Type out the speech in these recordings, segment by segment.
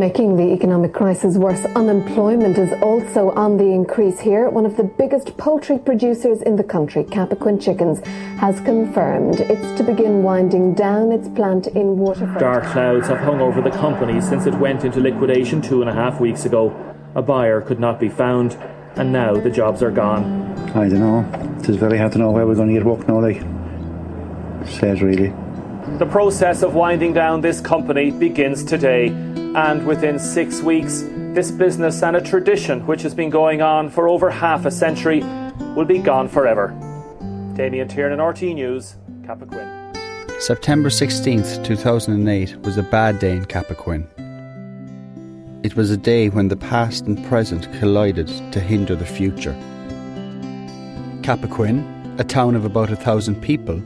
making the economic crisis worse, unemployment is also on the increase here. One of the biggest poultry producers in the country, Cappoquin Chickens, has confirmed it's to begin winding down its plant in Waterford. Dark clouds have hung over the company since it went into liquidation two and a half weeks ago. A buyer could not be found, and now the jobs are gone. I don't know. It's very hard to know where we're going to get work now, like. Sad, really. The process of winding down this company begins today, and within six weeks, this business and a tradition which has been going on for over half a century will be gone forever. Damien Tiernan, RTÉ News, Cappoquin. September 16th, 2008 was a bad day in Cappoquin. It was a day when the past and present collided to hinder the future. Cappoquin, a town of about a thousand people,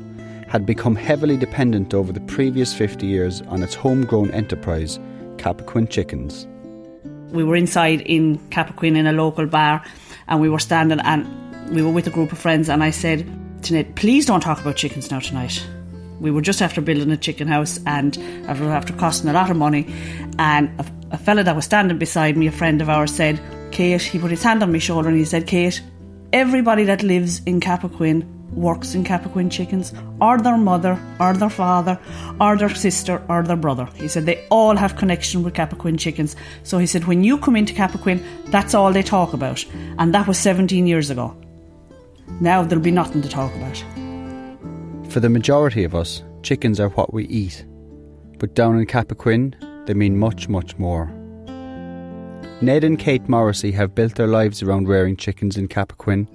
had become heavily dependent over the previous 50 years on its homegrown enterprise, Cappoquin Chickens. We were inside in Cappoquin in a local bar and we were standing and we were with a group of friends and I said to Ned, please don't talk about chickens now tonight. We were just after building a chicken house and after, after costing a lot of money and a, a fella that was standing beside me, a friend of ours, said, Kate, he put his hand on my shoulder and he said, Kate, everybody that lives in Cappoquin works in Cappoquin chickens, or their mother, or their father, or their sister, or their brother. He said they all have connection with Cappoquin chickens. So he said when you come into Cappoquin, that's all they talk about. And that was 17 years ago. Now there'll be nothing to talk about. For the majority of us, chickens are what we eat. But down in Cappoquin, they mean much, much more. Ned and Kate Morrissey have built their lives around rearing chickens in Cappoquin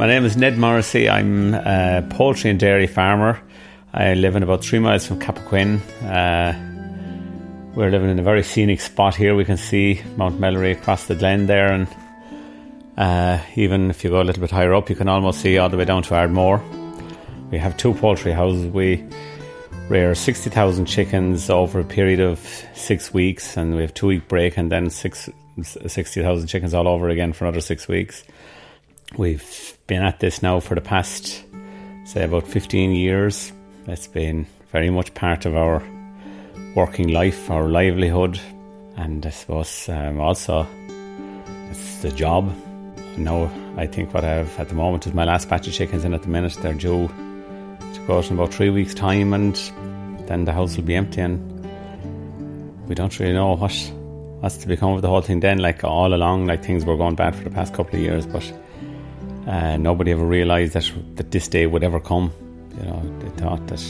my name is Ned Morrissey. I'm a poultry and dairy farmer. I live in about three miles from Cappoquin. Uh, we're living in a very scenic spot here. We can see Mount Melleray across the glen there, and uh, even if you go a little bit higher up, you can almost see all the way down to Ardmore. We have two poultry houses. We rear 60,000 chickens over a period of six weeks, and we have two week break, and then six, 60,000 chickens all over again for another six weeks. We've been at this now for the past, say, about 15 years. It's been very much part of our working life, our livelihood, and I suppose um, also it's the job. Now, I think what I have at the moment is my last batch of chickens in at the minute. They're due to go out in about three weeks' time, and then the house will be empty, and we don't really know what what's to become of the whole thing then. Like all along, like things were going bad for the past couple of years, but uh, nobody ever realised that that this day would ever come. You know, they thought that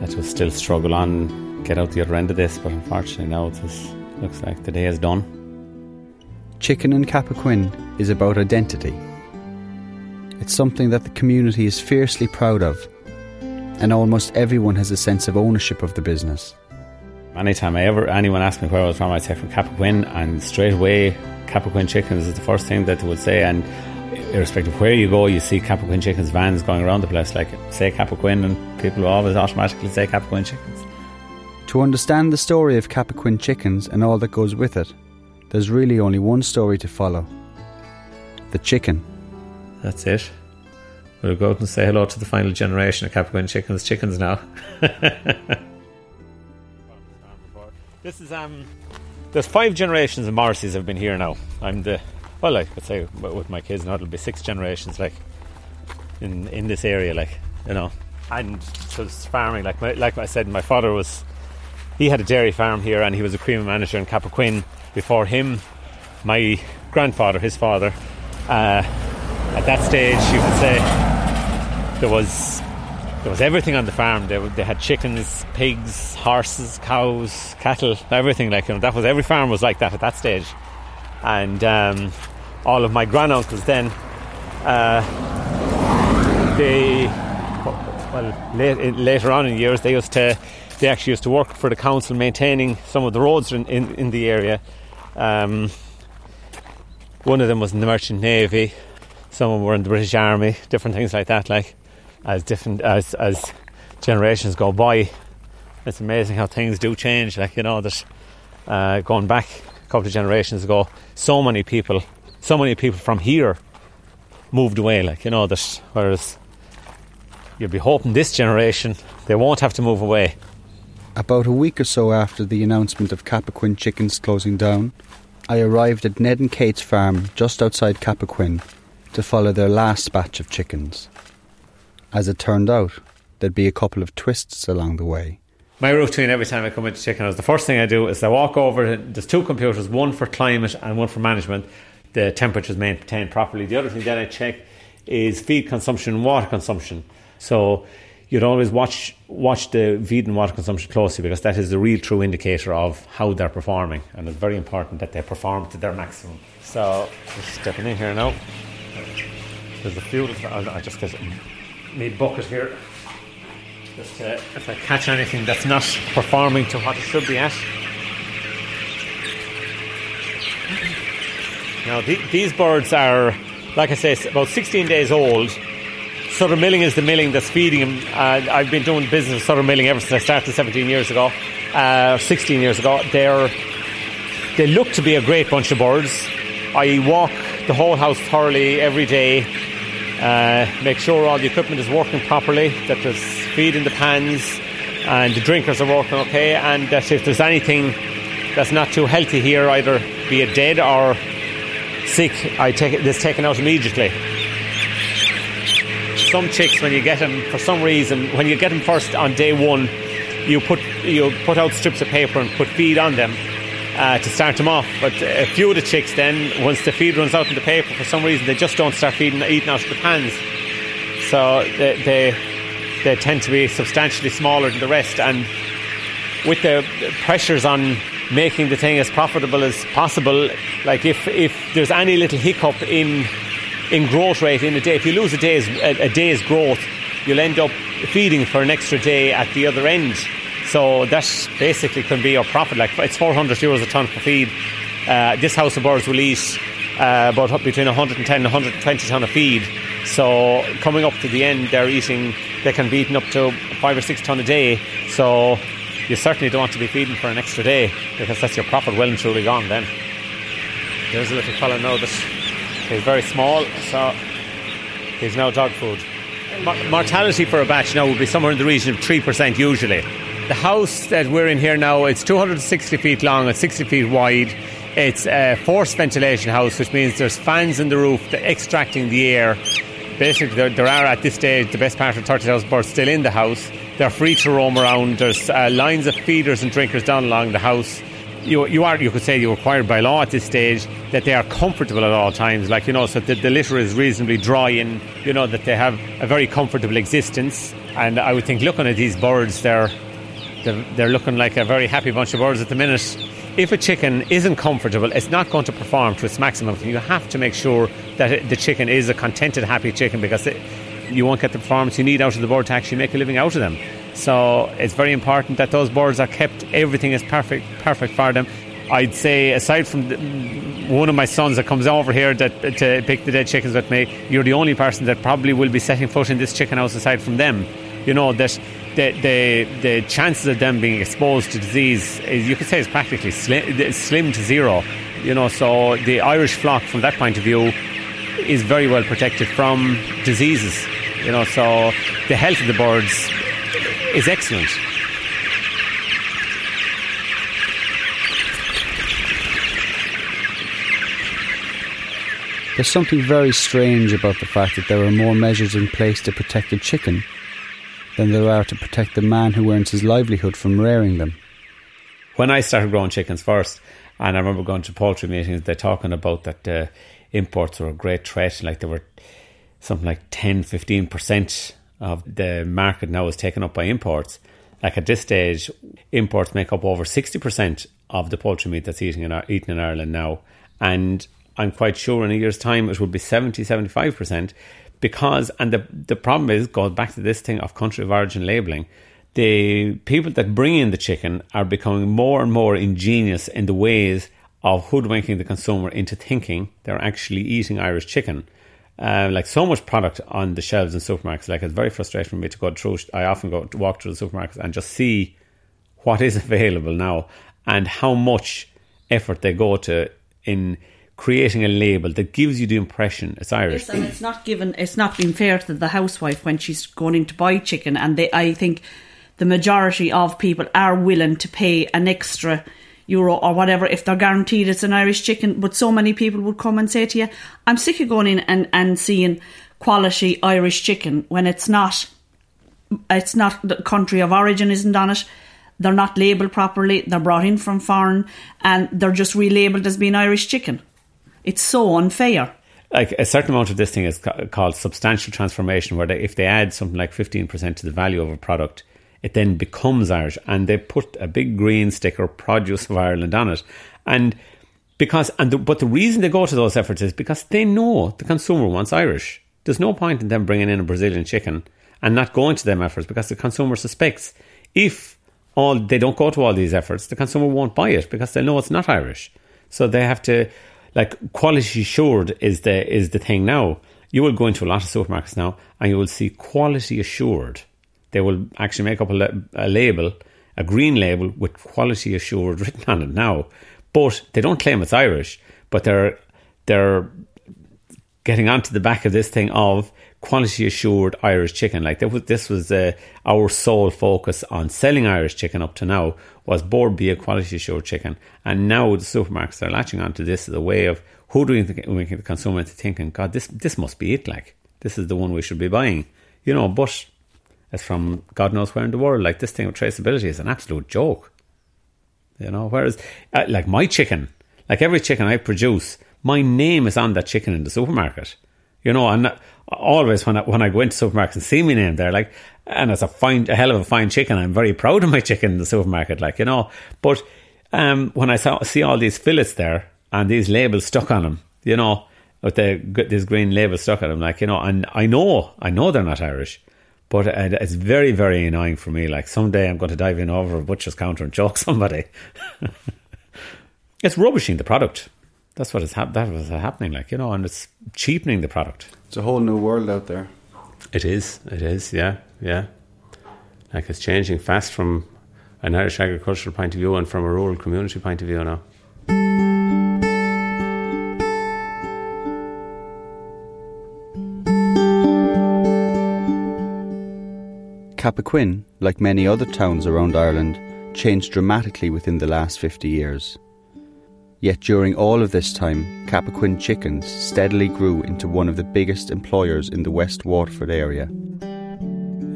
that would still struggle on, get out the other end of this, but unfortunately now it just looks like the day is done. Chicken and Cappoquin is about identity. It's something that the community is fiercely proud of, and almost everyone has a sense of ownership of the business. Anytime I ever anyone asked me where I was from, I'd say from Cappoquin, and straight away Cappoquin chickens is the first thing that they would say, and irrespective of where you go, you see Cappoquin chickens vans going around the place. Like say Cappoquin, and people will always automatically say Cappoquin chickens. To understand the story of Cappoquin chickens and all that goes with it, there's really only one story to follow: the chicken. That's it. We'll go out and say hello to the final generation of Cappoquin chickens. Chickens now. this is um. There's five generations of Morrisseys have been here now. I'm the well, like I say, with my kids now, it'll be six generations, like in in this area, like you know, and was farming. Like my, like I said, my father was he had a dairy farm here, and he was a cream manager in Cappoquin. Before him, my grandfather, his father, uh, at that stage, you could say there was there was everything on the farm. They, they had chickens, pigs, horses, cows, cattle, everything. Like you know, that was every farm was like that at that stage and um, all of my granduncles then uh, they well late, later on in years they used to they actually used to work for the council maintaining some of the roads in, in, in the area. Um, one of them was in the merchant navy. Some of them were in the british army. Different things like that like as different as as generations go by. It's amazing how things do change like you know that uh, going back a couple of generations ago, so many people, so many people from here moved away. Like you know that, whereas you'd be hoping this generation they won't have to move away. About a week or so after the announcement of Cappoquin Chickens closing down, I arrived at Ned and Kate's farm just outside Cappoquin to follow their last batch of chickens. As it turned out, there'd be a couple of twists along the way. My routine every time I come into chicken house, the first thing I do is I walk over. There's two computers, one for climate and one for management. The temperature's maintained properly. The other thing that I check is feed consumption and water consumption. So you'd always watch watch the feed and water consumption closely because that is the real true indicator of how they're performing, and it's very important that they perform to their maximum. So just stepping in here now. There's a few. I'll just get me bucket here. Just uh, if I catch anything that's not performing to what it should be at. Now, the, these birds are, like I say, about 16 days old. Southern Milling is the milling that's feeding them. I've been doing business with Southern Milling ever since I started 17 years ago, uh, 16 years ago. They're, they look to be a great bunch of birds. I walk the whole house thoroughly every day uh, make sure all the equipment is working properly, that there's feed in the pans, and the drinkers are working okay, and that if there's anything that's not too healthy here, either be it dead or sick, I take it, it's taken out immediately. Some chicks, when you get them, for some reason, when you get them first on day one, you put you put out strips of paper and put feed on them uh, to start them off. But a few of the chicks then, once the feed runs out in the paper, for some reason they just don't start feeding, eating out of the pans. So they, they, they tend to be substantially smaller than the rest. And with the pressures on making the thing as profitable as possible, like if, if there's any little hiccup in in growth rate in a day, if you lose a day's a, a day's growth, you'll end up feeding for an extra day at the other end. So that basically can be your profit. Like it's 400 euros a ton for feed. Uh, this house of birds will eat uh, about between 110 and 120 ton of feed. So coming up to the end, they're eating. They can be eaten up to five or six ton a day. So you certainly don't want to be feeding for an extra day because that's your profit well and truly gone. Then there's a little fellow now that he's very small, so he's now dog food. Mortality for a batch now would be somewhere in the region of three percent usually. The house that we're in here now, it's 260 feet long and 60 feet wide. It's a forced ventilation house, which means there's fans in the roof extracting the air. Basically, there, there, are at this stage the best part of 30,000 birds still in the house. They're free to roam around. There's uh, lines of feeders and drinkers down along the house. You, you are, you could say, you're required by law at this stage that they are comfortable at all times. Like you know, so that the litter is reasonably dry and you know that they have a very comfortable existence. And I would think, looking at these birds, they're they're, they're looking like a very happy bunch of birds at the minute. If a chicken isn't comfortable, it's not going to perform to its maximum. You have to make sure that the chicken is a contented, happy chicken because it, you won't get the performance you need out of the bird to actually make a living out of them. So it's very important that those birds are kept. Everything is perfect, perfect for them. I'd say, aside from the, one of my sons that comes over here that, to pick the dead chickens with me, you're the only person that probably will be setting foot in this chicken house aside from them. You know that the, the, the chances of them being exposed to disease, is, you could say, is practically slim, slim to zero. You know, so the Irish flock, from that point of view, is very well protected from diseases. You know, so the health of the birds is excellent. There's something very strange about the fact that there are more measures in place to protect a chicken than there are to protect the man who earns his livelihood from rearing them. When I started growing chickens first, and I remember going to poultry meetings, they're talking about that uh, imports were a great threat, like they were something like 10 15% of the market now is taken up by imports. Like at this stage, imports make up over 60% of the poultry meat that's eaten in, eaten in Ireland now. And I'm quite sure in a year's time it will be 70 75% because and the the problem is goes back to this thing of country of origin labeling. The people that bring in the chicken are becoming more and more ingenious in the ways of hoodwinking the consumer into thinking they're actually eating Irish chicken. Uh, like so much product on the shelves in supermarkets, like it's very frustrating for me to go through. I often go walk through the supermarkets and just see what is available now and how much effort they go to in creating a label that gives you the impression it's Irish. Yes, and it's not given. It's not being fair to the housewife when she's going in to buy chicken, and they, I think the majority of people are willing to pay an extra euro or whatever if they're guaranteed it's an Irish chicken. But so many people would come and say to you, I'm sick of going in and, and seeing quality Irish chicken when it's not it's not the country of origin isn't on it. They're not labelled properly, they're brought in from foreign and they're just relabeled as being Irish chicken. It's so unfair like a certain amount of this thing is ca- called substantial transformation, where they, if they add something like fifteen percent to the value of a product, it then becomes Irish, and they put a big green sticker "Produce of Ireland" on it, and because and the, but the reason they go to those efforts is because they know the consumer wants Irish. There's no point in them bringing in a Brazilian chicken and not going to them efforts because the consumer suspects if all they don't go to all these efforts, the consumer won't buy it because they know it's not Irish. So they have to like quality assured is the is the thing now. You will go into a lot of supermarkets now and you will see quality assured. They will actually make up a, a label, a green label with quality assured written on it now. But they don't claim it's Irish, but they're they're getting onto the back of this thing of quality assured Irish chicken. Like this was uh, our sole focus on selling Irish chicken up to now was Bord Bia quality assured chicken, and now the supermarkets are latching onto this as a way of who do we we the consumer into thinking, God, this this must be it. Like this is the one we should be buying, you know. But from God knows where in the world. Like this thing of traceability is an absolute joke, you know. Whereas, uh, like my chicken, like every chicken I produce, my name is on that chicken in the supermarket. You know, and always when I, when I go into supermarkets and see my name there, like, and it's a fine, a hell of a fine chicken. I'm very proud of my chicken in the supermarket, like you know. But um, when I saw, see all these fillets there and these labels stuck on them, you know, with the this green label stuck on them, like you know, and I know, I know they're not Irish, but uh, it's very, very annoying for me. Like someday I'm going to dive in over a butcher's counter and choke somebody. it's rubbishing the product. That's what is hap- that was happening, like you know, and it's cheapening the product. It's a whole new world out there. It is. It is. Yeah. Yeah. Like it's changing fast from an Irish agricultural point of view and from a rural community point of view now. Cappoquin, like many other towns around Ireland, changed dramatically within the last 50 years. Yet during all of this time, Cappoquin Chickens steadily grew into one of the biggest employers in the West Waterford area.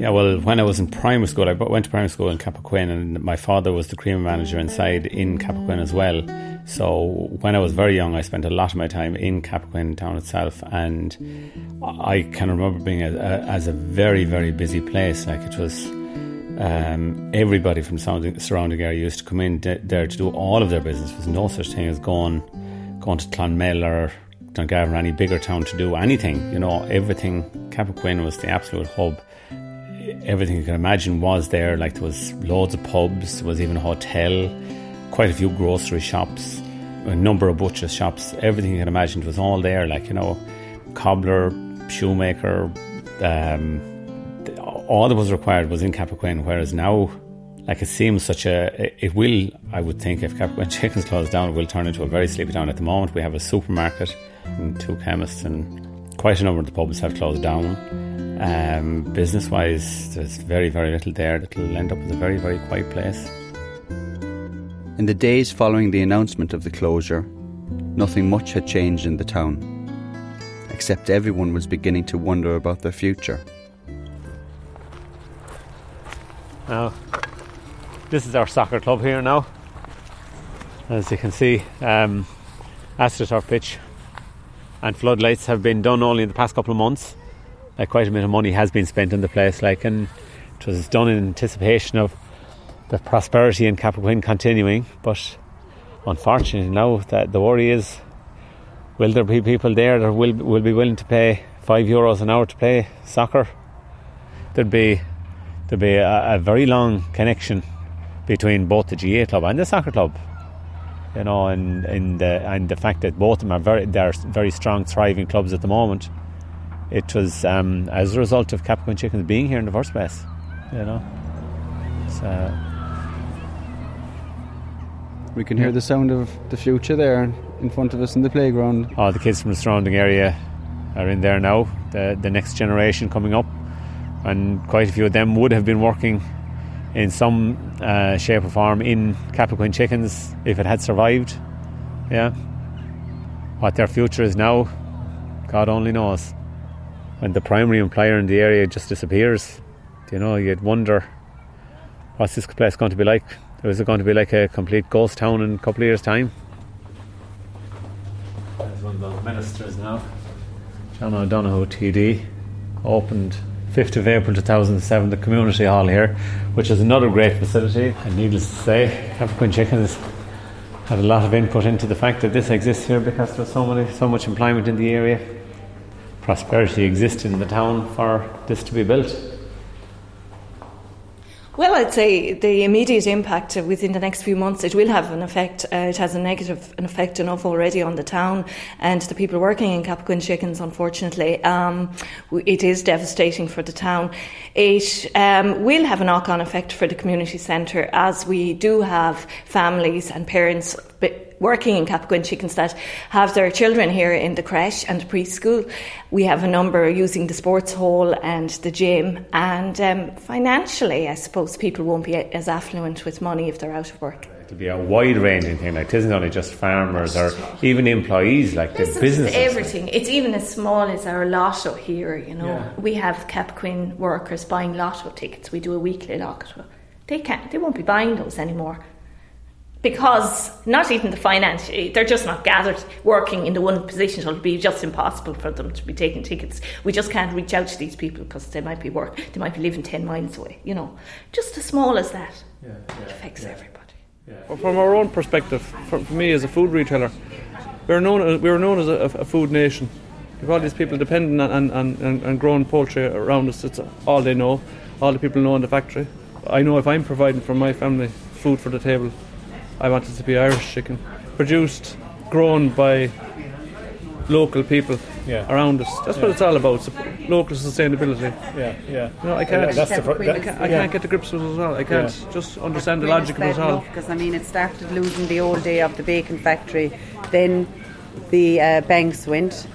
Yeah, well, when I was in primary school, I went to primary school in Cappoquin, and my father was the creamery manager inside in Cappoquin as well. So when I was very young, I spent a lot of my time in Cappoquin town itself, and I can remember being a, a, as a very, very busy place. Like it was um, everybody from surrounding area used to come in there to do all of their business. There was no such thing as going going to Clonmel or Dungarvan or any bigger town to do anything. You know, everything. Cappoquin was the absolute hub. Everything you can imagine was there. Like there was loads of pubs. There was even a hotel, quite a few grocery shops, a number of butchers shops. Everything you can imagine was all there. Like you know, cobbler, shoemaker. Um, all that was required was in Cappoquin, whereas now, like it seems such a, it will, I would think, if Cappoquin Chickens closed down, it will turn into a very sleepy town. At the moment, we have a supermarket and two chemists, and quite a number of the pubs have closed down. Um, business wise, there's very, very little there. It'll end up as a very, very quiet place. In the days following the announcement of the closure, nothing much had changed in the town, except everyone was beginning to wonder about their future. Now, this is our soccer club here now. As you can see, um, AstroTurf pitch and floodlights have been done only in the past couple of months. Like quite a bit of money has been spent in the place, like, and it was done in anticipation of the prosperity in Cappoquin continuing. But unfortunately, now that the worry is, will there be people there that will will be willing to pay five euros an hour to play soccer? There'd be there'd be a, a, very long connection between both the GAA club and the soccer club. You know, and and the, and the fact that both of them are very they're very strong, thriving clubs at the moment. It was um, as a result of Cappoquin Chickens being here in the first place. You know, so we can hear the sound of the future there in front of us in the playground. All the kids from the surrounding area are in there now. The the next generation coming up and quite a few of them would have been working in some uh, shape or form in Cappoquin chickens if it had survived. Yeah. What their future is now, God only knows. When the primary employer in the area just disappears, you know, you'd wonder what's this place going to be like? Is it going to be like a complete ghost town in a couple of years' time? There's one of those ministers now. John O'Donoghue TD opened 5th of April 2007 the community hall here, which is another great facility. And needless to say, Cappoquin Chickens had a lot of input into the fact that this exists here because there's so many, so much employment in the area. Prosperity existed in the town for this to be built. Well, I'd say the immediate impact within the next few months, it will have an effect. Uh, it has a negative an effect enough already on the town and the people working in Cappoquin Chickens, unfortunately. Um, it is devastating for the town. It um, will have a knock on effect for the community centre as we do have families and parents working in Cappoquin Chickens that have their children here in the creche and preschool. We have a number using the sports hall and the gym. And um, financially, I suppose people won't be as affluent with money if they're out of work. To be a wide ranging thing, like it isn't only just farmers or even employees, like the businesses. everything. It's even as small as our lotto here. You know, yeah. we have Cappoquin workers buying lotto tickets. We do a weekly lotto. They can't. They won't be buying those anymore because not even the finance, they're just not gathered working in the one position. So it'll be just impossible for them to be taking tickets. We just can't reach out to these people because they might be work, they might be living ten miles away. You know, just as small as that, yeah, yeah, it affects yeah. everybody. Well, from our own perspective, for, for, me as a food retailer, we're known as, we're known as a, a food nation. We've all these people depending on, on, on, on growing poultry around us. It's all they know. All the people know in the factory. I know if I'm providing for my family food for the table, I wanted to be Irish chicken, produced, grown by local people yeah. around us. That's yeah. what it's all about. local sustainability. Yeah, yeah. No, I can't. That's the fr- I, can't, I can't get to grips with it at all. I can't yeah. just understand the logic of it all. Because I mean, it started losing the old day of the bacon factory, then the uh, banks went,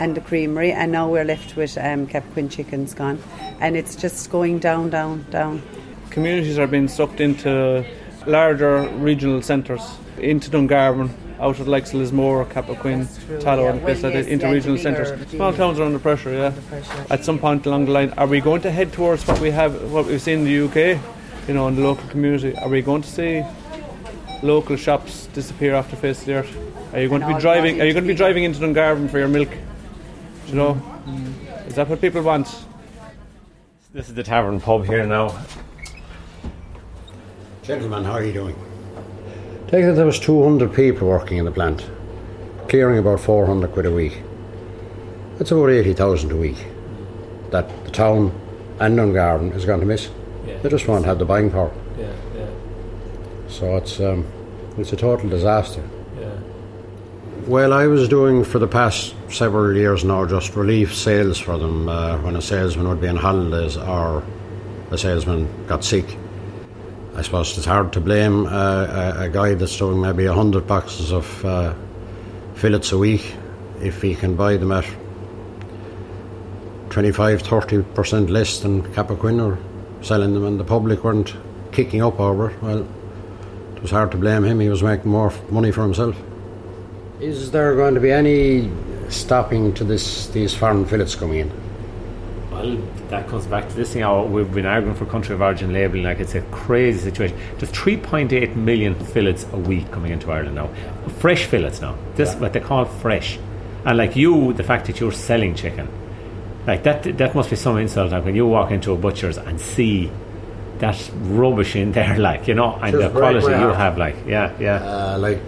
and the creamery, and now we're left with um, Cappoquin chickens gone, and it's just going down, down, down. Communities are being sucked into larger regional centres into Dungarvan, out of like Lismore, Cappoquin, Tallow, yeah. and places like that, into regional centres. Small towns are under pressure, yeah. Under pressure. At some point along the line, are we going to head towards what we have, what we've seen in the UK, you know, in the local community? Are we going to see local shops disappear off the face of the earth? Are you going and to be driving? Are you going to be driving into Dungarvan for your milk? Do you know, mm. is that what people want? This is the tavern pub here now. Gentlemen, how are you doing? Take that there was 200 people working in the plant, clearing about 400 quid a week. That's about 80,000 a week that the town and Dungarvan is going to miss. Yeah. They just won't have the buying power. Yeah, yeah. So it's um, it's a total disaster. Yeah. Well, I was doing for the past several years now just relief sales for them uh, when a salesman would be on holidays or a salesman got sick I suppose it's hard to blame a, a, guy that's doing maybe 100 boxes of uh, fillets a week if he can buy them at 25 30% less than Cappoquin or selling them and the public weren't kicking up over it. Well, it was hard to blame him, he was making more money for himself. Is there going to be any stopping to this these foreign fillets coming in? Well, that comes back to this thing. How we've been arguing for country of origin labelling, like it's a crazy situation. There's 3.8 million fillets a week coming into Ireland now, fresh fillets now. This yeah. what they call fresh, and like you, the fact that you're selling chicken, like that, that must be some insult. Like when you walk into a butcher's and see that rubbish in there, like you know, and Just the quality you have, like yeah, yeah, uh, like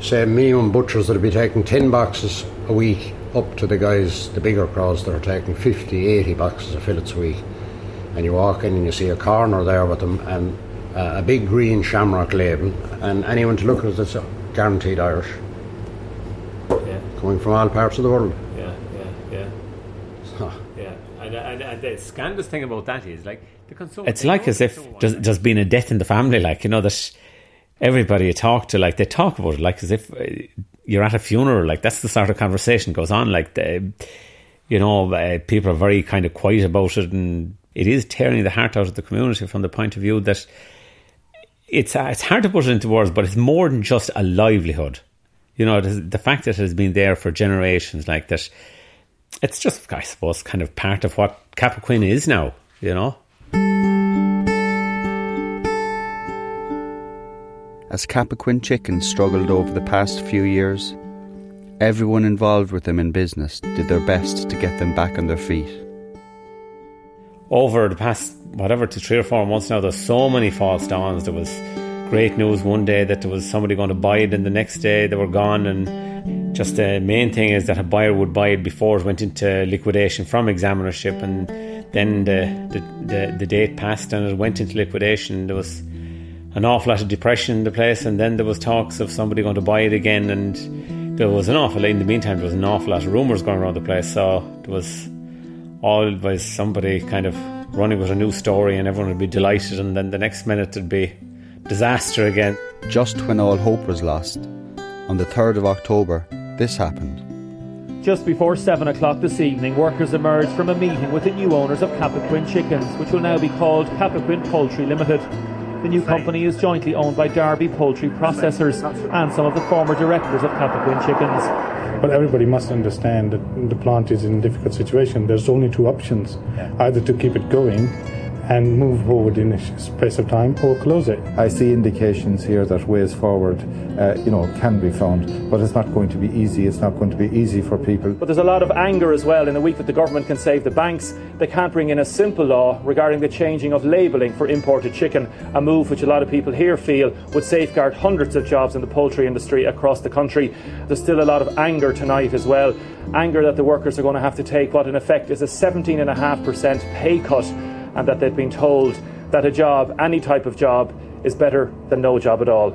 say a minimum butchers that'll be taking ten boxes a week up to the guys, the bigger crowds that are taking 50, 80 boxes of fillets a week. And you walk in and you see a corner there with them and uh, a big green shamrock label. And anyone to look at it, it's guaranteed Irish. Yeah. Coming from all parts of the world. Yeah, yeah, yeah. Huh. Yeah. And, and, and, the scandalous thing about that is like the consumer. It's like as if there's, there's been a death in the family, like, you know, that everybody you talk to, like, they talk about it like as if. Uh, you're at a funeral, like that's the sort of conversation goes on. Like, the, you know, uh, people are very kind of quiet about it, and it is tearing the heart out of the community from the point of view that it's uh, it's hard to put it into words, but it's more than just a livelihood. You know, the fact that it has been there for generations, like that, it's just, I suppose, kind of part of what Cappoquin is now. You know. As Cappoquin Chicken struggled over the past few years, everyone involved with them in business did their best to get them back on their feet. Over the past, whatever, to three or four months now, there's so many false dawns. There was great news one day that there was somebody going to buy it, and the next day they were gone. And just the main thing is that a buyer would buy it before it went into liquidation from examinership, and then the, the, the, the date passed and it went into liquidation. There was an awful lot of depression in the place, and then there was talks of somebody going to buy it again, and there was an awful lot. In the meantime, there was an awful lot of rumours going around the place, so there was always somebody kind of running with a new story, and everyone would be delighted, and then the next minute there'd be disaster again. Just when all hope was lost, on the 3rd of October, this happened. Just before 7 o'clock this evening, workers emerged from a meeting with the new owners of Cappoquin Chickens, which will now be called Cappoquin Poultry Limited. The new company is jointly owned by Derby Poultry Processors and some of the former directors of Cappoquin Chickens. But everybody must understand that the plant is in a difficult situation. There's only two options either to keep it going and move forward in a space of time or close it. I see indications here that ways forward, uh, you know, can be found, but it's not going to be easy. It's not going to be easy for people. But there's a lot of anger as well. In the week that the government can save the banks, they can't bring in a simple law regarding the changing of labelling for imported chicken, a move which a lot of people here feel would safeguard hundreds of jobs in the poultry industry across the country. There's still a lot of anger tonight as well. Anger that the workers are going to have to take what in effect is a 17.5% pay cut and that they've been told that a job, any type of job, is better than no job at all.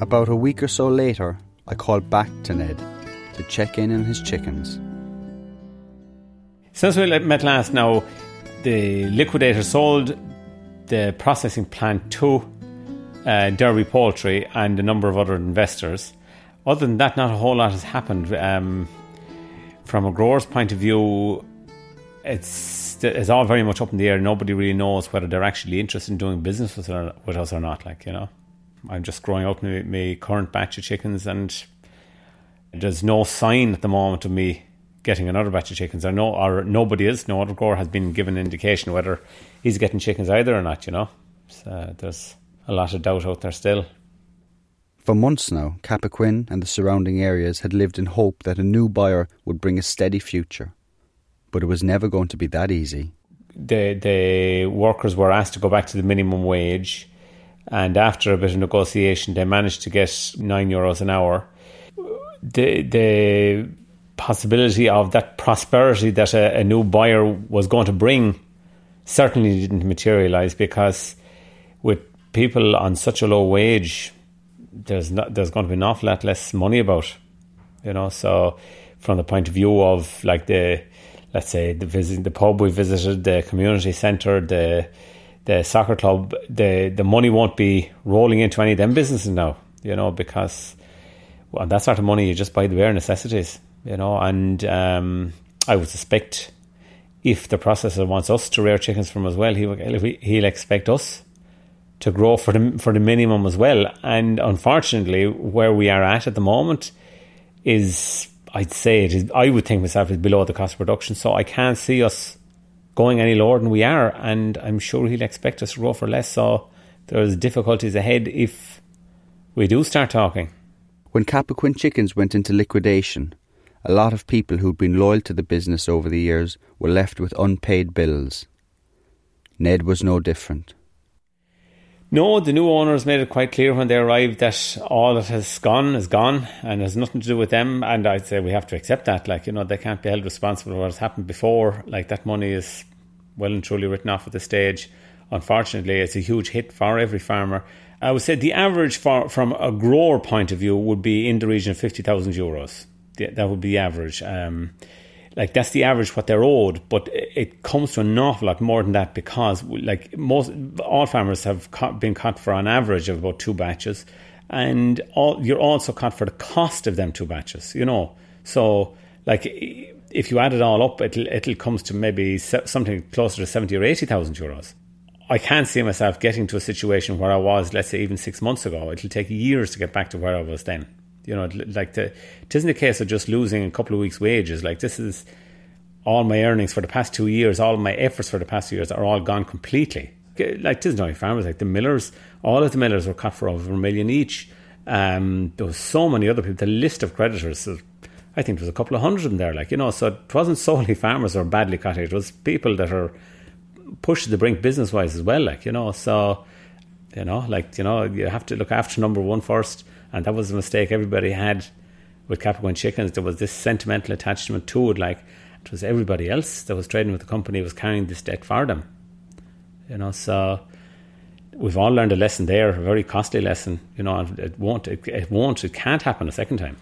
About a week or so later, I called back to Ned to check in on his chickens. Since we met last now, the liquidator sold the processing plant to uh, Derby Poultry and a number of other investors. Other than that, not a whole lot has happened. Um, from a grower's point of view, it's it's all very much up in the air. Nobody really knows whether they're actually interested in doing business with, or, with us or not. Like you know, I'm just growing out my, my current batch of chickens, and there's no sign at the moment of me getting another batch of chickens. Or no, or nobody is. No other grower has been given indication whether he's getting chickens either or not. You know, so there's a lot of doubt out there still. For months now, Cappoquin and the surrounding areas had lived in hope that a new buyer would bring a steady future. But it was never going to be that easy. The, the workers were asked to go back to the minimum wage, and after a bit of negotiation, they managed to get nine euros an hour. The, the possibility of that prosperity that a, a new buyer was going to bring certainly didn't materialize because with people on such a low wage, there's not there's going to be an awful lot less money about, you know. So from the point of view of like the let's say the visit the pub we visited, the community centre, the the soccer club, the the money won't be rolling into any of them businesses now, you know, because well, that sort of money you just buy the bare necessities, you know, and um, I would suspect if the processor wants us to rear chickens from as well, he he'll expect us to grow for the for the minimum as well. And unfortunately, where we are at at the moment is, I'd say it is. I would think myself is below the cost of production. So I can't see us going any lower than we are, and I'm sure he'll expect us to grow for less. So there's difficulties ahead if we do start talking. When Cappoquin Chickens went into liquidation, a lot of people who'd been loyal to the business over the years were left with unpaid bills. Ned was no different. No, the new owners made it quite clear when they arrived that all that has gone is gone and has nothing to do with them. And I'd say we have to accept that. Like, you know, they can't be held responsible for what has happened before. Like, that money is well and truly written off at this stage. Unfortunately, it's a huge hit for every farmer. I would say the average for, from a grower point of view would be in the region of 50,000 euros. That would be the average. Um, like that's the average what they're owed, but it comes to an awful lot more than that because like most all farmers have been cut for an average of about two batches, and all, you're also cut for the cost of them two batches. You know, so like if you add it all up, it'll it'll comes to maybe something closer to seventy or eighty thousand euros. I can't see myself getting to a situation where I was, let's say, even six months ago. It'll take years to get back to where I was then. You know, like the, it isn't a case of just losing a couple of weeks' wages. Like this is all my earnings for the past two years, all my efforts for the past two years are all gone completely. Like this is not farmers, like the millers, all of the millers were cut for over a million each. Um, there was so many other people. The list of creditors, I think there was a couple of hundred in there. Like you know, so it wasn't solely farmers or badly cut. It was people that are pushed to the brink business wise as well. Like you know, so you know, like you know, you have to look after number one first, and that was a mistake everybody had with Cappoquin chickens. There was this sentimental attachment to it, like it was everybody else that was trading with the company was carrying this debt for them. You know, so we've all learned a lesson there, a very costly lesson. You know, it won't, it, it won't, it can't happen a second time.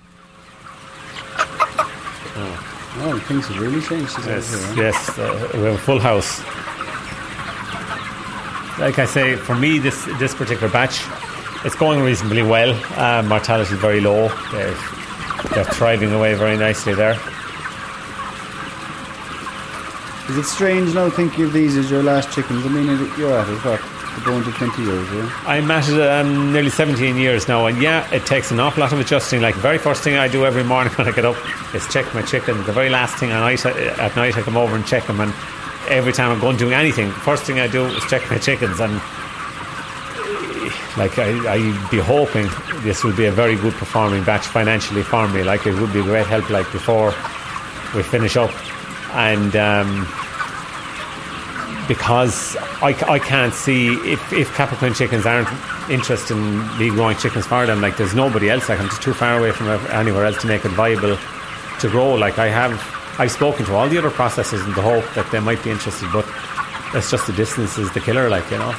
Oh, oh things have really changed. Yes, here, yes, uh, we have a full house like I say, for me, this this particular batch, it's going reasonably well. Uh, mortality is very low. They're, they're thriving away very nicely there. Is it strange now thinking of these as your last chickens? I mean, you're at it, what? Going to 20 years, yeah? I'm at it um, nearly 17 years now, and yeah, it takes an awful lot of adjusting. Like, the very first thing I do every morning when I get up is check my chicken. The very last thing at night, at night I come over and check them, and every time I'm going to do anything, first thing I do is check my chickens and like I, I be hoping this will be a very good performing batch financially for me. Like it would be great help. Like before we finish up, and um, because I, I can't see if if Cappoquin chickens aren't interested in me growing chickens for them. Like there's nobody else. Like I'm just too far away from anywhere else to make it viable to grow. Like I have I've spoken to all the other processors in the hope that they might be interested, but it's just the distance is the killer, like, you know.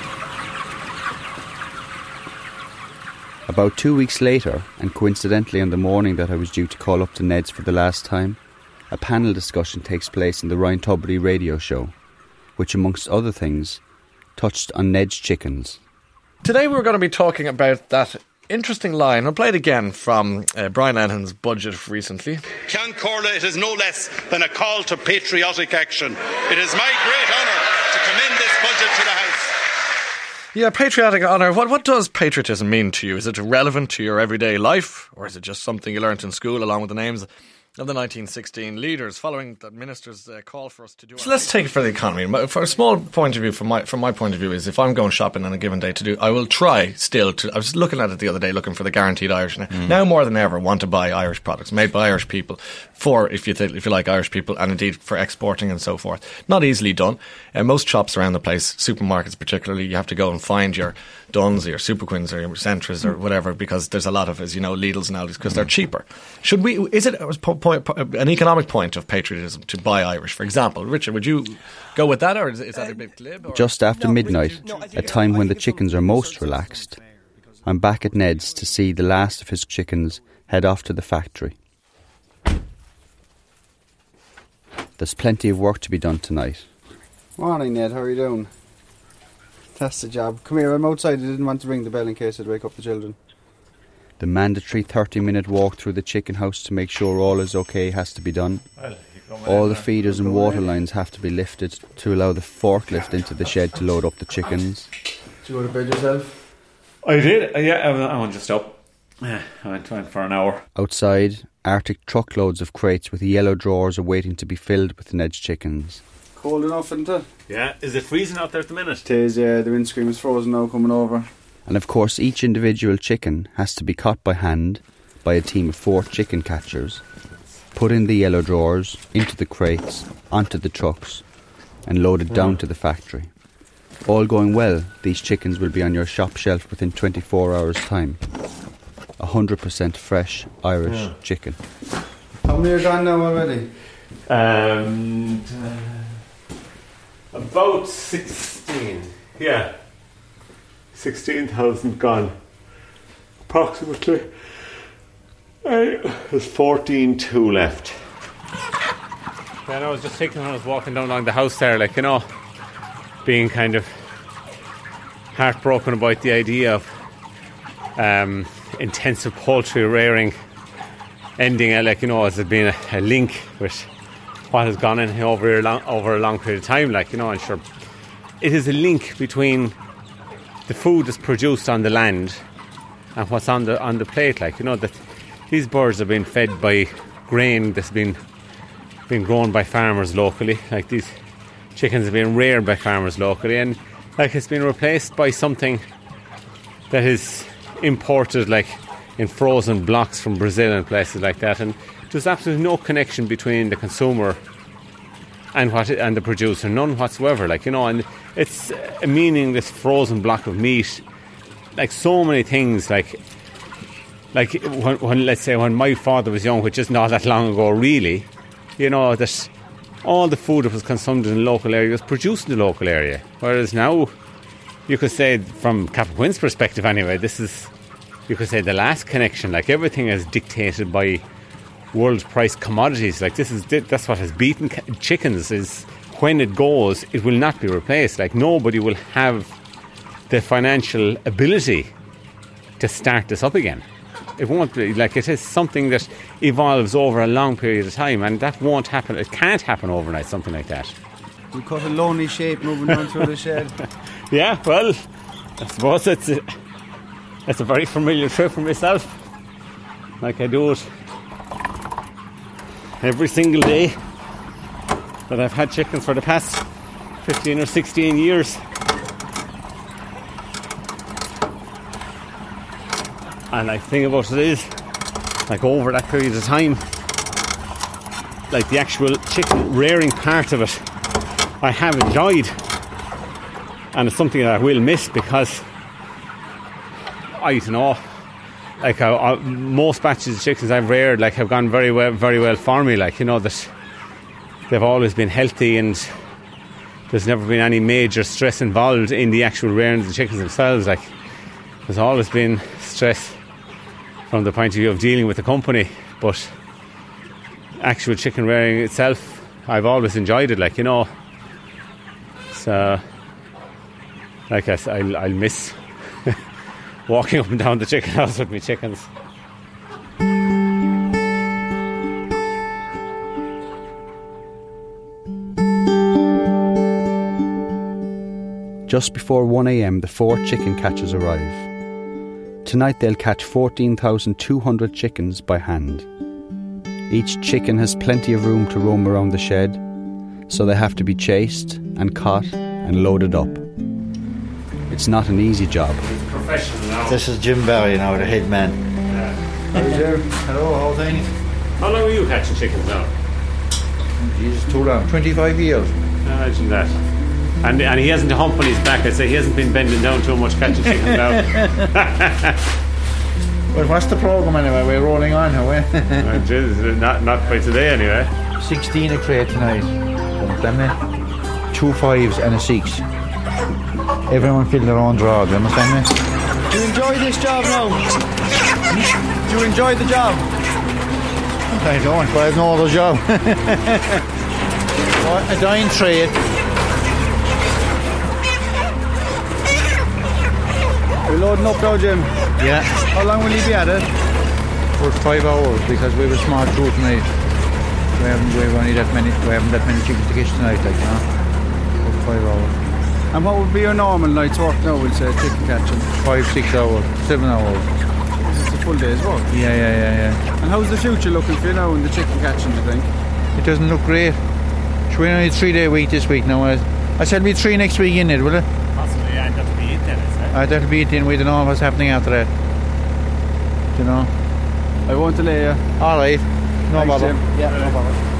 About two weeks later, and coincidentally on the morning that I was due to call up to Ned's for the last time, a panel discussion takes place in the Ryan Tubridy radio show, which, amongst other things, touched on Ned's chickens. Today we're going to be talking about that interesting line. I'll play it again from uh, Brian Lenihan's budget recently. Ceann Comhairle, it is no less than a call to patriotic action. It is my great honour to commend this budget to the House. Yeah, patriotic honour. What, what does patriotism mean to you? Is it relevant to your everyday life, or is it just something you learnt in school along with the names of the 1916 leaders, following the minister's uh, call for us to do. So let's take it for the economy. For a small point of view, from my from my point of view, is if I'm going shopping on a given day to do, I will try still to. I was looking at it the other day, looking for the guaranteed Irish. Now, mm. now more than ever, want to buy Irish products made by Irish people for if you th- if you like Irish people, and indeed for exporting and so forth. Not easily done. Uh, most shops around the place, supermarkets particularly, you have to go and find your Dunnes or your Superquinns or your Centras or whatever because there's a lot of, as you know, Lidl's and Aldi's because they're cheaper. Should we? Is it an economic point of patriotism to buy Irish, for example? Richard, would you go with that, or is, is that a bit glib? Or? Just after midnight, a time when the chickens are most relaxed, I'm back at Ned's to see the last of his chickens head off to the factory. There's plenty of work to be done tonight. Morning, Ned. How are you doing? That's the job. Come here, I'm outside. I didn't want to ring the bell in case I'd wake up the children. The mandatory 30 minute walk through the chicken house to make sure all is okay has to be done. All the feeders and water lines have to be lifted to allow the forklift into the shed to load up the chickens. Did you go to bed yourself? I did, uh, yeah, I went just up. I went, went for an hour. Outside, Arctic truckloads of crates with yellow drawers are waiting to be filled with Ned's chickens. Cold enough, isn't it? Yeah. Is it freezing out there at the minute? It is, yeah. The windscreen is frozen now coming over. And of course, each individual chicken has to be caught by hand by a team of four chicken catchers, put in the yellow drawers, into the crates, onto the trucks, and loaded down to the factory. All going well, these chickens will be on your shop shelf within 24 hours' time. 100% fresh Irish yeah. chicken. How many are gone now already? Um, uh, about 16. Yeah. 16,000 gone. Approximately. Uh, there's 14 two left. Then I was just thinking when I was walking down along the house there, like, you know, being kind of heartbroken about the idea of um, intensive poultry rearing ending, uh, like you know, as it being a, a link with what has gone in over long, over a long period of time, like you know, and sure, it is a link between the food that's produced on the land and what's on the on the plate, like you know that these birds are being fed by grain that's been been grown by farmers locally, like these chickens have been reared by farmers locally, and like it's been replaced by something that is imported, like in frozen blocks from Brazil and places like that, and there's absolutely no connection between the consumer and what and the producer, none whatsoever. Like you know, and it's a meaningless frozen block of meat. Like so many things, like like when, when let's say when my father was young, which is not that long ago, really, you know that all the food that was consumed in the local area was produced in the local area. Whereas now, you could say from Cappoquin's perspective, anyway, this is you could say the last connection. Like everything is dictated by world price commodities. Like this is that's what has beaten chickens. Is when it goes, it will not be replaced. Like nobody will have the financial ability to start this up again. It won't be like it is something that evolves over a long period of time, and that won't happen. It can't happen overnight. Something like that. We cut a lonely shape moving on through the shed. yeah, well, I suppose it's a, it's a very familiar trip for myself. Like I do it every single day that I've had chickens for the past 15 or 16 years. And the thing about it is, like, over that period of time, like, the actual chicken rearing part of it, I have enjoyed. And it's something that I will miss because I don't know. Like most batches of chickens I've reared, like have gone very well, very well for me. Like you know that they've always been healthy and there's never been any major stress involved in the actual rearing of the chickens themselves. Like there's always been stress from the point of view of dealing with the company, but actual chicken rearing itself, I've always enjoyed it. Like you know, so like I, I'll, I'll miss walking up and down the chicken house with my chickens. Just before 1am, the four chicken catchers arrive. Tonight they'll catch 14,200 chickens by hand. Each chicken has plenty of room to roam around the shed, so they have to be chased and caught and loaded up. It's not an easy job. Professional now. This is Jim Barry now, the head man. How are you doing? Hello, how things? How long are you catching chickens now? Jesus, too long. 25 years. Imagine that. And, and he hasn't a hump on his back. I say he hasn't been bending down too much catching chickens now. well, what's the programme anyway? We're rolling on, are we? oh, Jesus, not, not by today anyway. 16 a crate tonight. Two fives and a six. Everyone feel their own draw, do you understand me? Do you enjoy this job now? Do you enjoy the job? I don't, but I have no other job. a dying trade. We're loading up now, Jim. Yeah. How long will you be at it? For five hours because we have a small crew tonight. We haven't we have only that many we haven't that many chickens to catch tonight, like you know. For five hours. And what would be your normal night's work now, we'll say, chicken catching? Five, six hours, seven hours. It's a full day's work. Yeah, yeah, yeah, yeah. And how's the future looking for you now in the chicken catching, do you think? It doesn't look great. We're only three day week this week now. I said we three next week in it, will it? Possibly, yeah, that'll be it then, is it? Uh, that'll be it then. We don't know what's happening after that. Do you know? I won't delay you. All right. No Thanks, bother. Jim. Yeah, no bother.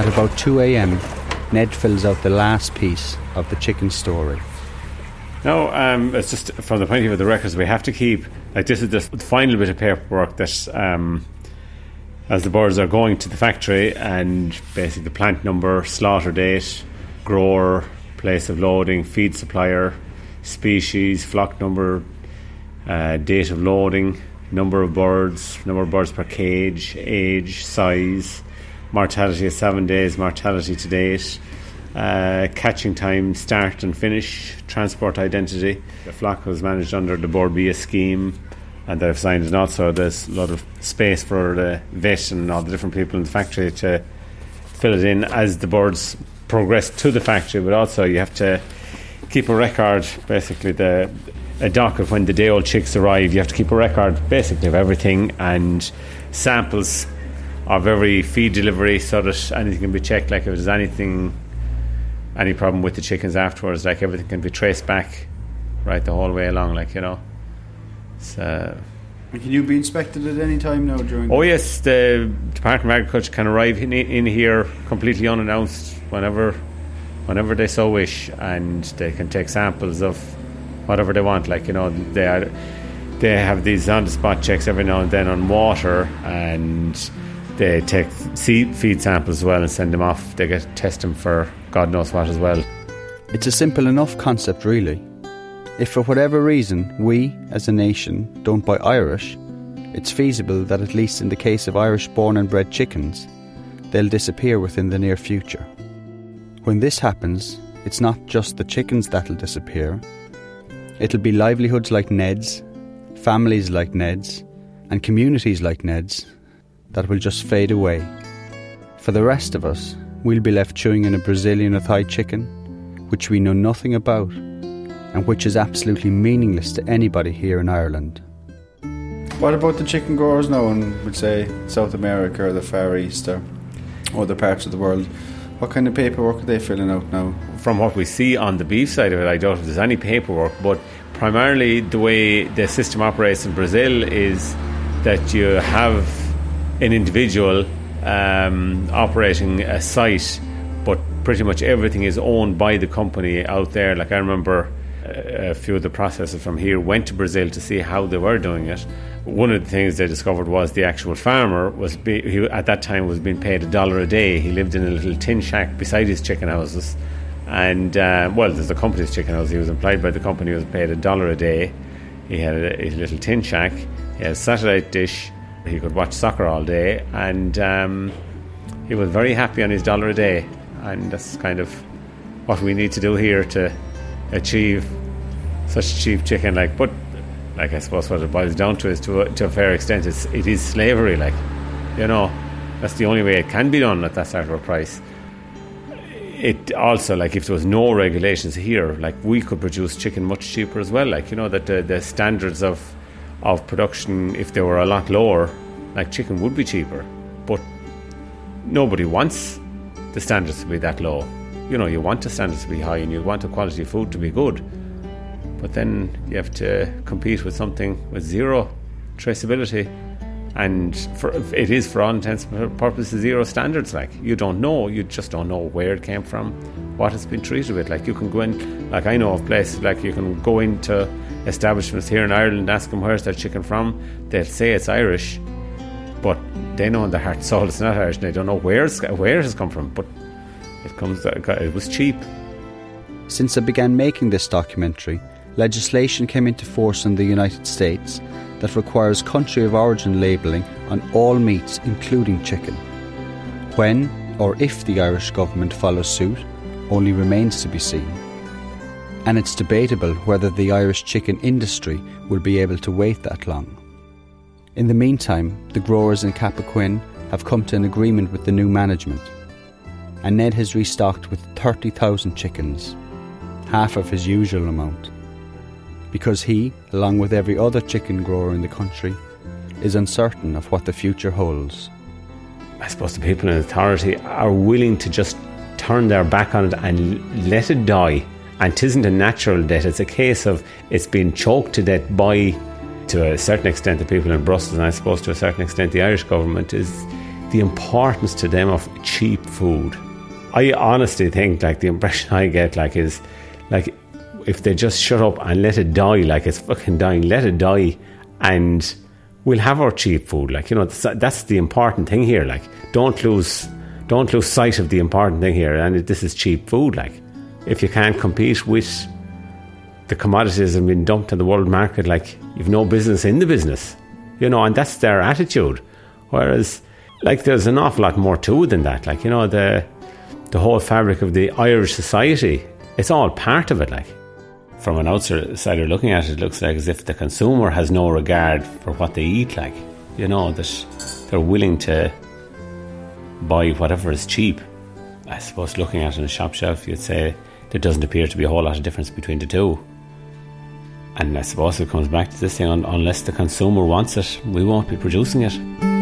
At about 2 am, Ned fills out the last piece of the chicken story. No, um, it's just from the point of view of the records, we have to keep like this is the final bit of paperwork that um, as the birds are going to the factory and basically the plant number, slaughter date, grower, place of loading, feed supplier, species, flock number, uh, date of loading, number of birds, number of birds per cage, age, size, mortality is seven days, mortality to date, uh, catching time, start and finish, transport identity. The flock was managed under the Bord Bia scheme, and they've signed it out, so there's a lot of space for the vet and all the different people in the factory to fill it in as the birds progress to the factory, but also you have to keep a record, basically, the a dock of when the day old chicks arrive. You have to keep a record, basically, of everything and samples of every feed delivery so that anything can be checked. Like if there's anything, any problem with the chickens afterwards, like everything can be traced back right the whole way along, like, you know. So. And Can you be inspected at any time now during? Oh yes, the Department of Agriculture can arrive in, in here completely unannounced whenever, whenever they so wish, and they can take samples of whatever they want. Like you know, they are, they have these on the spot checks every now and then on water, and they take seed feed samples as well and send them off. They get test them for God knows what as well. It's a simple enough concept, really. If for whatever reason we, as a nation, don't buy Irish, it's feasible that at least in the case of Irish born and bred chickens, they'll disappear within the near future. When this happens, it's not just the chickens that'll disappear, it'll be livelihoods like Ned's, families like Ned's, and communities like Ned's that will just fade away. For the rest of us, we'll be left chewing in a Brazilian or Thai chicken, which we know nothing about and which is absolutely meaningless to anybody here in Ireland. What about the chicken growers now in, would say, South America or the Far East or other parts of the world? What kind of paperwork are they filling out now? From what we see on the beef side of it, I doubt if there's any paperwork, but primarily the way the system operates in Brazil is that you have an individual um, operating a site, but pretty much everything is owned by the company out there. Like I remember a few of the processors from here went to Brazil to see how they were doing it. One of the things they discovered was the actual farmer was be, he, at that time was being paid a dollar a day. He lived in a little tin shack beside his chicken houses, and uh, well, there's the company's chicken house. He was employed by the company. Was paid a dollar a day. He had a, a little tin shack. He had a satellite dish. He could watch soccer all day, and um, he was very happy on his dollar a day. And that's kind of what we need to do here to achieve such cheap chicken. Like, but like I suppose what it boils down to is to a, to a fair extent, it's, it is slavery. Like, you know, that's the only way it can be done at that sort of a price. It also like if there was no regulations here, like we could produce chicken much cheaper as well. Like you know that the, the standards of of production, if they were a lot lower, like chicken would be cheaper. But nobody wants the standards to be that low. You know, you want the standards to be high and you want the quality of food to be good. But then you have to compete with something with zero traceability. And for, it is, for all intents and purposes, zero standards. Like, you don't know, you just don't know where it came from, what it's been treated with. Like, you can go in, like, I know of places, like, you can go into establishments here in Ireland and ask them where's their chicken from. They'll say it's Irish, but they know in their heart soul it's not Irish and they don't know where, it's, where it has come from. But it comes, it was cheap. Since I began making this documentary, legislation came into force in the United States that requires country of origin labelling on all meats, including chicken. When or if the Irish government follows suit only remains to be seen. And it's debatable whether the Irish chicken industry will be able to wait that long. In the meantime, the growers in Cappoquin have come to an agreement with the new management, and Ned has restocked with 30,000 chickens, half of his usual amount because he, along with every other chicken grower in the country, is uncertain of what the future holds. I suppose the people in authority are willing to just turn their back on it and let it die. And it isn't a natural death, it's a case of it's been choked to death by, to a certain extent, the people in Brussels, and I suppose to a certain extent, the Irish government, is the importance to them of cheap food. I honestly think, like, the impression I get, like, is like if they just shut up and let it die like it's fucking dying, let it die, and we'll have our cheap food. Like you know, that's the important thing here. Like don't lose, don't lose sight of the important thing here. And this is cheap food. Like if you can't compete with the commodities that have been dumped in the world market, like you've no business in the business. You know, and that's their attitude. Whereas like there's an awful lot more to it than that. Like you know the the whole fabric of the Irish society. It's all part of it. Like from an outsider looking at it, it looks like as if the consumer has no regard for what they eat. Like you know that they're willing to buy whatever is cheap. I suppose looking at it on a shop shelf, you'd say there doesn't appear to be a whole lot of difference between the two. And I suppose it comes back to this thing unless the consumer wants it, we won't be producing it.